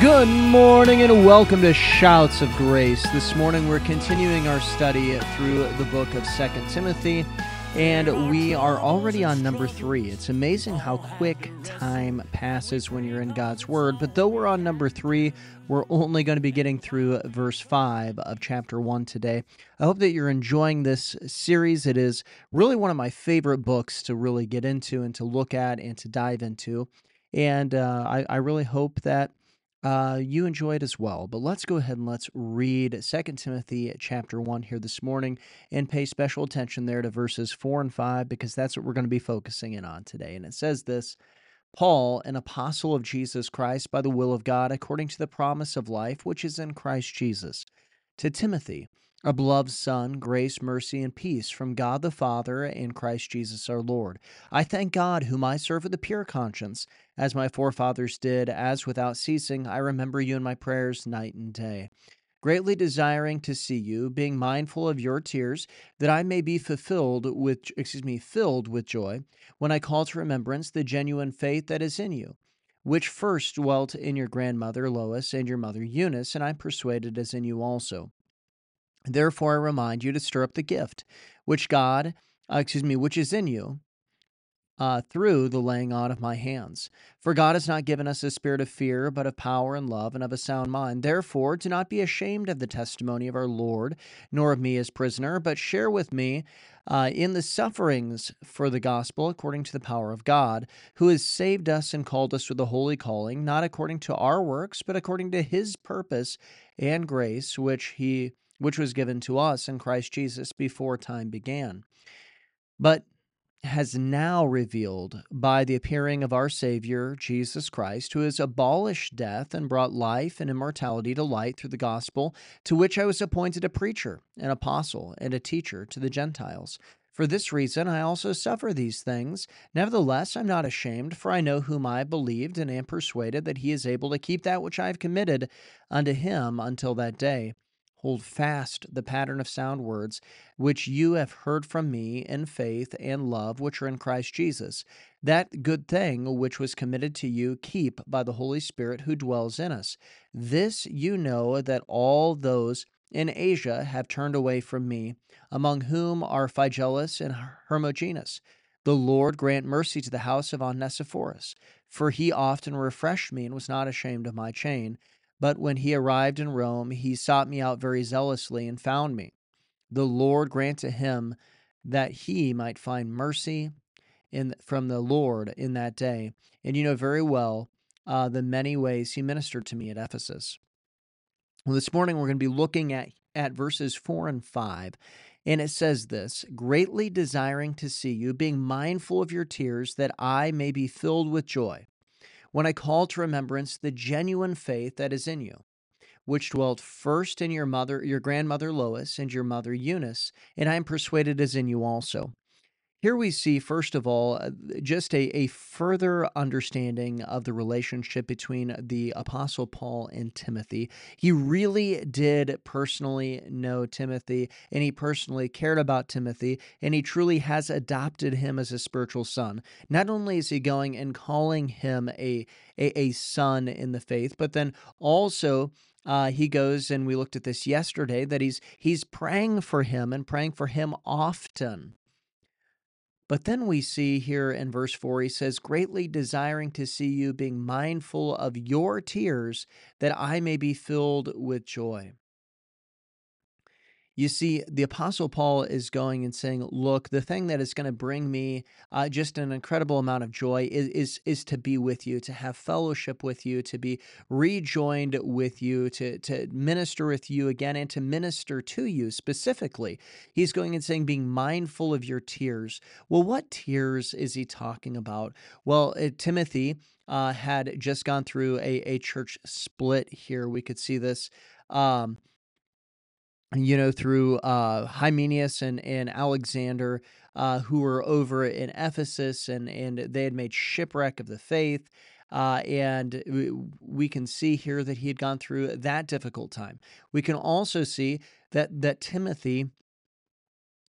Good morning and welcome to Shouts of Grace. This morning we're continuing our study through the book of Second Timothy, and we are already on number three. It's amazing how quick time passes when you're in God's Word, but though we're on number three, we're only going to be getting through verse 5 of chapter 1 today. I hope that you're enjoying this series. It is really one of my favorite books to really get into and to look at and to dive into. And uh, I, I really hope that uh, you enjoy it as well. But let's go ahead and let's read 2 Timothy chapter 1 here this morning and pay special attention there to verses 4 and 5 because that's what we're going to be focusing in on today. And it says this Paul, an apostle of Jesus Christ by the will of God, according to the promise of life which is in Christ Jesus, to Timothy a beloved Son, grace, mercy, and peace from God the Father and Christ Jesus our Lord. I thank God, whom I serve with a pure conscience, as my forefathers did, as without ceasing I remember you in my prayers night and day. Greatly desiring to see you, being mindful of your tears, that I may be fulfilled with, excuse me, filled with joy, when I call to remembrance the genuine faith that is in you, which first dwelt in your grandmother Lois and your mother Eunice, and I am persuaded is in you also. Therefore, I remind you to stir up the gift which God, uh, excuse me, which is in you uh, through the laying on of my hands. For God has not given us a spirit of fear, but of power and love and of a sound mind. Therefore, do not be ashamed of the testimony of our Lord, nor of me as prisoner, but share with me uh, in the sufferings for the gospel according to the power of God, who has saved us and called us with a holy calling, not according to our works, but according to his purpose and grace, which he which was given to us in Christ Jesus before time began, but has now revealed by the appearing of our Savior, Jesus Christ, who has abolished death and brought life and immortality to light through the gospel, to which I was appointed a preacher, an apostle, and a teacher to the Gentiles. For this reason I also suffer these things. Nevertheless, I'm not ashamed, for I know whom I believed, and am persuaded that he is able to keep that which I have committed unto him until that day. Hold fast the pattern of sound words which you have heard from me in faith and love which are in Christ Jesus. That good thing which was committed to you, keep by the Holy Spirit who dwells in us. This you know that all those in Asia have turned away from me, among whom are Phygellus and Hermogenes. The Lord grant mercy to the house of Onesiphorus, for he often refreshed me and was not ashamed of my chain. But when he arrived in Rome, he sought me out very zealously and found me. The Lord grant to him that he might find mercy in from the Lord in that day. And you know very well uh, the many ways he ministered to me at Ephesus. Well, this morning we're going to be looking at, at verses 4 and 5. And it says this greatly desiring to see you, being mindful of your tears, that I may be filled with joy when I call to remembrance the genuine faith that is in you, which dwelt first in your mother, your grandmother Lois, and your mother Eunice, and I am persuaded is in you also. Here we see, first of all, uh, just a, a further understanding of the relationship between the Apostle Paul and Timothy. He really did personally know Timothy, and he personally cared about Timothy, and he truly has adopted him as a spiritual son. Not only is he going and calling him a, a, a son in the faith, but then also uh, he goes and we looked at this yesterday that he's he's praying for him and praying for him often but then we see here in verse 4, he says, Greatly desiring to see you, being mindful of your tears, that I may be filled with joy. You see, the Apostle Paul is going and saying, Look, the thing that is going to bring me uh, just an incredible amount of joy is, is, is to be with you, to have fellowship with you, to be rejoined with you, to, to minister with you again, and to minister to you specifically. He's going and saying, being mindful of your tears. Well, what tears is he talking about? Well, uh, Timothy uh, had just gone through a, a church split here. We could see this. Um, you know, through uh, Hymenaeus and, and Alexander, uh, who were over in Ephesus, and, and they had made shipwreck of the faith. Uh, and we can see here that he had gone through that difficult time. We can also see that that Timothy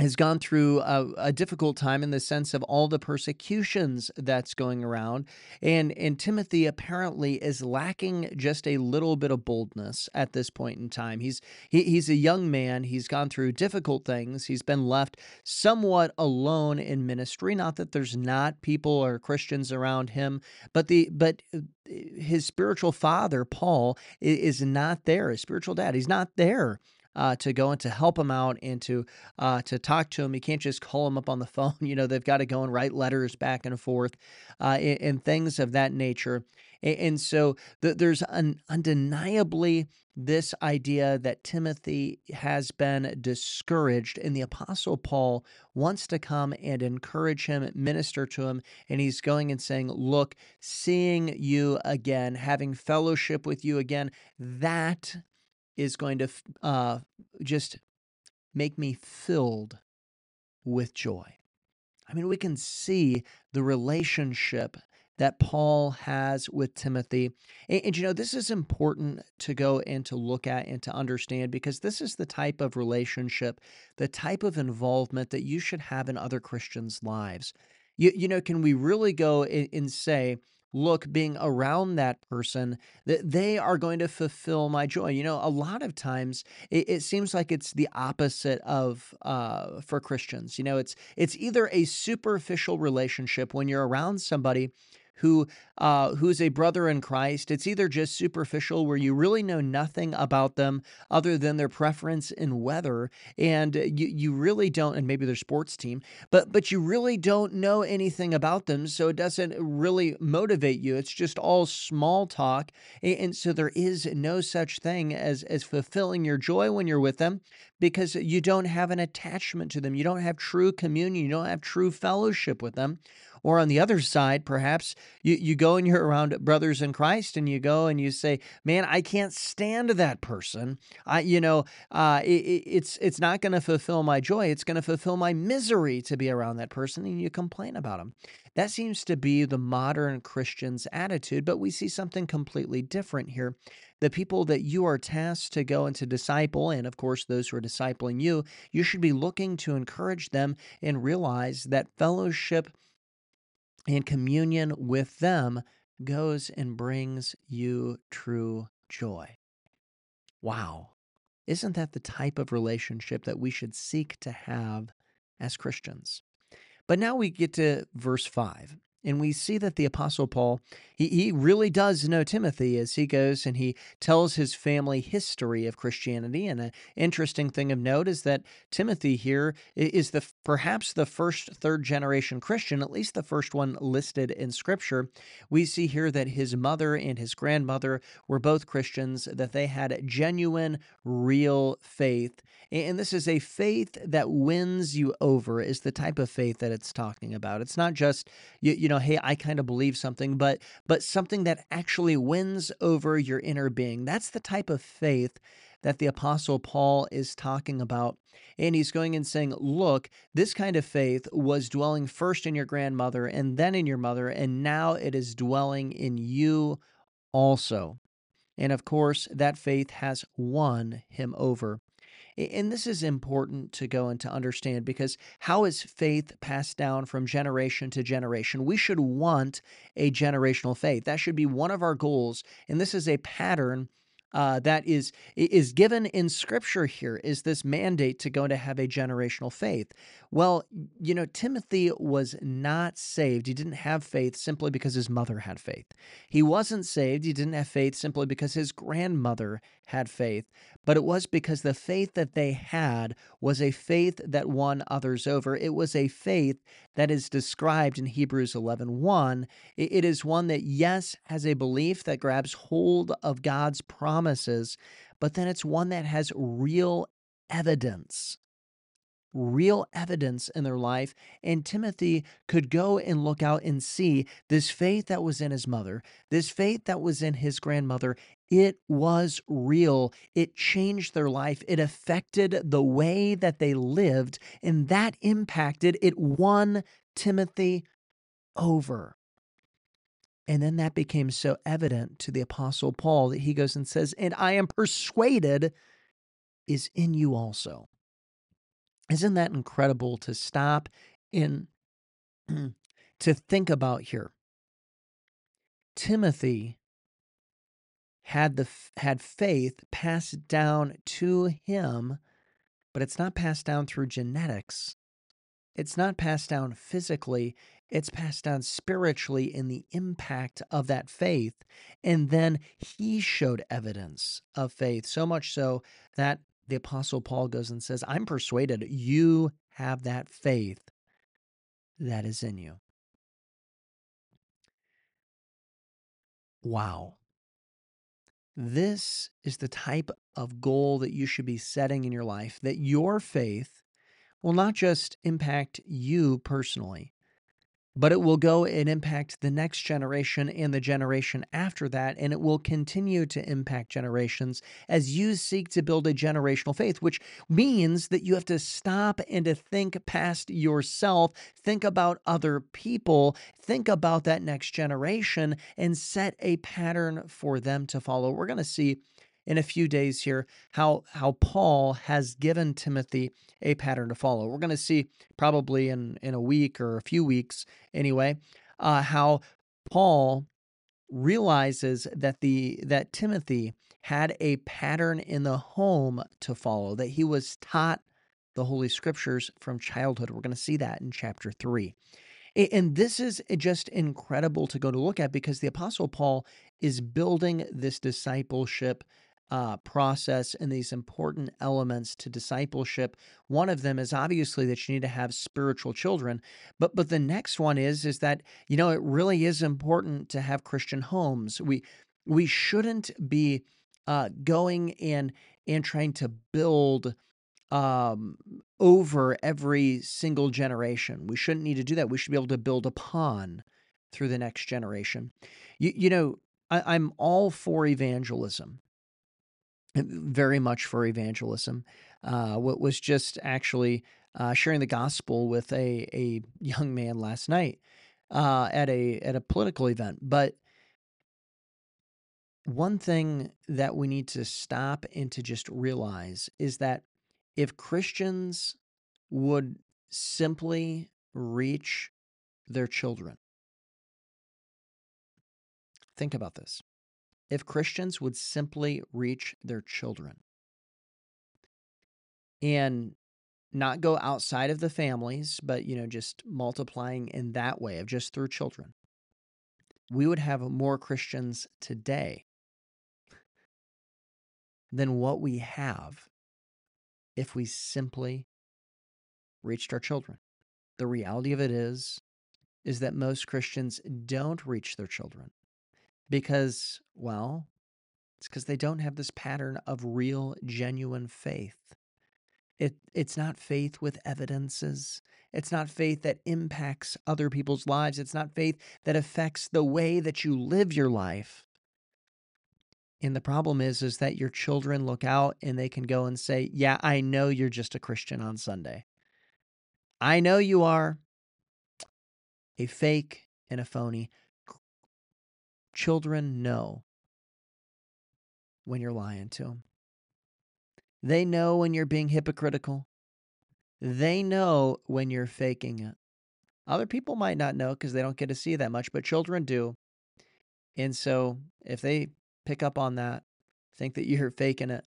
has gone through a, a, difficult time in the sense of all the persecutions that's going around. And and Timothy apparently is lacking just a little bit of boldness at this point in time. He's he, he's a young man. He's gone through difficult things. He's been left somewhat alone in ministry. Not that there's not people or Christians around him but the but uh, his spiritual father Paul is not there. His spiritual dad he's not there uh, to go and to help him out and to uh, to talk to him. You can't just call him up on the phone. You know, they've got to go and write letters back and forth uh, and, and, things of that nature. And, and so the, there's an undeniably this idea that Timothy has been discouraged, and the Apostle Paul wants to come and encourage him, minister to him, and he's going and saying, Look, seeing you again, having fellowship with you again, that is going to uh, just make me filled with joy. I mean, we can see the relationship that Paul has with Timothy. And, and, you know, this is important to go and to look at and to understand because this is the type of relationship, the type of involvement that you should have in other Christians' lives. You, you know, can we really go and, and say, look being around that person that they are going to fulfill my joy. You know a lot of times it, it seems like it's the opposite of uh, for christians. You know it's it's either a superficial relationship when you're around somebody who uh, who's a brother in Christ. It's either just superficial, where you really know nothing about them other than their preference in weather, and you you really don't, and maybe their sports team, but but you really don't know anything about them, so it doesn't really motivate you. It's just all small talk, and, and so there is no such thing as as fulfilling your joy when you're with them because you don't have an attachment to them. You don't have true communion. You don't have true fellowship with them. Or on the other side, perhaps you, you go and you're around brothers in Christ and you go and you say, man, I can't stand that person. I, you know, uh, it, it's, it's not going to fulfill my joy. It's going to fulfill my misery to be around that person. And you complain about them. That seems to be the modern Christian's attitude, but we see something completely different here. The people that you are tasked to go and to disciple, and of course, those who are discipling you, you should be looking to encourage them and realize that fellowship and communion with them goes and brings you true joy. Wow. Isn't that the type of relationship that we should seek to have as Christians? But now we get to verse 5. And we see that the Apostle Paul, he, he really does know Timothy as he goes and he tells his family history of Christianity. And an interesting thing of note is that Timothy here is the perhaps the first third generation Christian, at least the first one listed in Scripture. We see here that his mother and his grandmother were both Christians, that they had genuine, real faith. And this is a faith that wins you over, is the type of faith that it's talking about. It's not just, you, you know, hey, I kind of believe something, but but something that actually wins over your inner being. That's the type of faith that the apostle Paul is talking about. And he's going and saying, look, this kind of faith was dwelling first in your grandmother and then in your mother, and now it is dwelling in you also. And of course, that faith has won him over. And this is important to go and to understand because how is faith passed down from generation to generation? We should want a generational faith. That should be one of our goals. And this is a pattern uh, that is is given in Scripture. Here is this mandate to go to have a generational faith. Well, you know, Timothy was not saved. He didn't have faith simply because his mother had faith. He wasn't saved. He didn't have faith simply because his grandmother had faith. But it was because the faith that they had was a faith that won others over. It was a faith that is described in Hebrews 11 1. It is one that, yes, has a belief that grabs hold of God's promises, but then it's one that has real evidence real evidence in their life. And Timothy could go and look out and see this faith that was in his mother, this faith that was in his grandmother. It was real. It changed their life. It affected the way that they lived, and that impacted, it won Timothy over. And then that became so evident to the Apostle Paul that he goes and says, And I am persuaded is in you also. Isn't that incredible to stop in to think about here? Timothy had the had faith passed down to him, but it's not passed down through genetics. It's not passed down physically, it's passed down spiritually in the impact of that faith. And then he showed evidence of faith, so much so that the Apostle Paul goes and says, I'm persuaded you have that faith that is in you. Wow. This is the type of goal that you should be setting in your life that your faith will not just impact you personally, but it will go and impact the next generation and the generation after that. And it will continue to impact generations as you seek to build a generational faith, which means that you have to stop and to think past yourself, think about other people, think about that next generation, and set a pattern for them to follow. We're going to see in a few days here how how Paul has given Timothy a pattern to follow. We're going to see probably in in a week or a few weeks anyway uh, how Paul realizes that the that Timothy had a pattern in the home to follow that he was taught the holy scriptures from childhood. We're going to see that in chapter 3. And this is just incredible to go to look at because the Apostle Paul is building this discipleship uh, process and these important elements to discipleship. One of them is obviously that you need to have spiritual children, but but the next one is is that you know it really is important to have Christian homes. We we shouldn't be uh, going in and trying to build um, over every single generation. We shouldn't need to do that. We should be able to build upon through the next generation. You, you know, I, I'm all for evangelism very much for evangelism. Uh, what was just actually uh, sharing the gospel with a a young man last night uh, at a at a political event. But one thing that we need to stop and to just realize is that if Christians would simply reach their children, think about this if Christians would simply reach their children and not go outside of the families, but you know, just multiplying in that way of just through children, we would have more Christians today than what we have if we simply reached our children. The reality of it is is that most Christians don't reach their children because, well, it's because they don't have this pattern of real, genuine faith. It, it's not faith with evidences. It's not faith that impacts other people's lives. It's not faith that affects the way that you live your life. And the problem is, is that your children look out and they can go and say, Yeah, I know you're just a Christian on Sunday. I know you are a fake and a phony. Children know when you're lying to them. They know when you're being hypocritical. They know when you're faking it. Other people might not know because they don't get to see that much, but children do. And so if they pick up on that, think that you're faking it,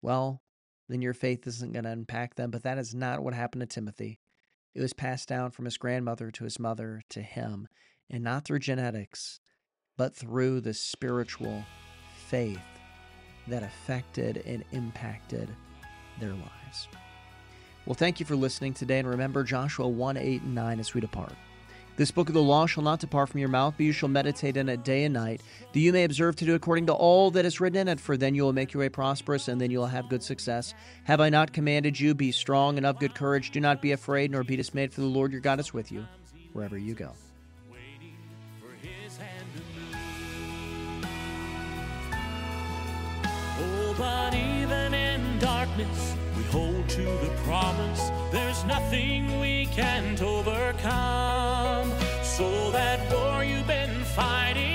well, then your faith isn't going to impact them. But that is not what happened to Timothy. It was passed down from his grandmother to his mother to him, and not through genetics, but through the spiritual faith that affected and impacted their lives. Well, thank you for listening today, and remember Joshua 1 8 and 9 as we depart. This book of the law shall not depart from your mouth, but you shall meditate in it day and night, that you may observe to do according to all that is written in it, for then you will make your way prosperous, and then you will have good success. Have I not commanded you, be strong and of good courage? Do not be afraid, nor be dismayed, for the Lord your God is with you wherever you go. But even in darkness, we hold to the promise. There's nothing we can't overcome. So that war you've been fighting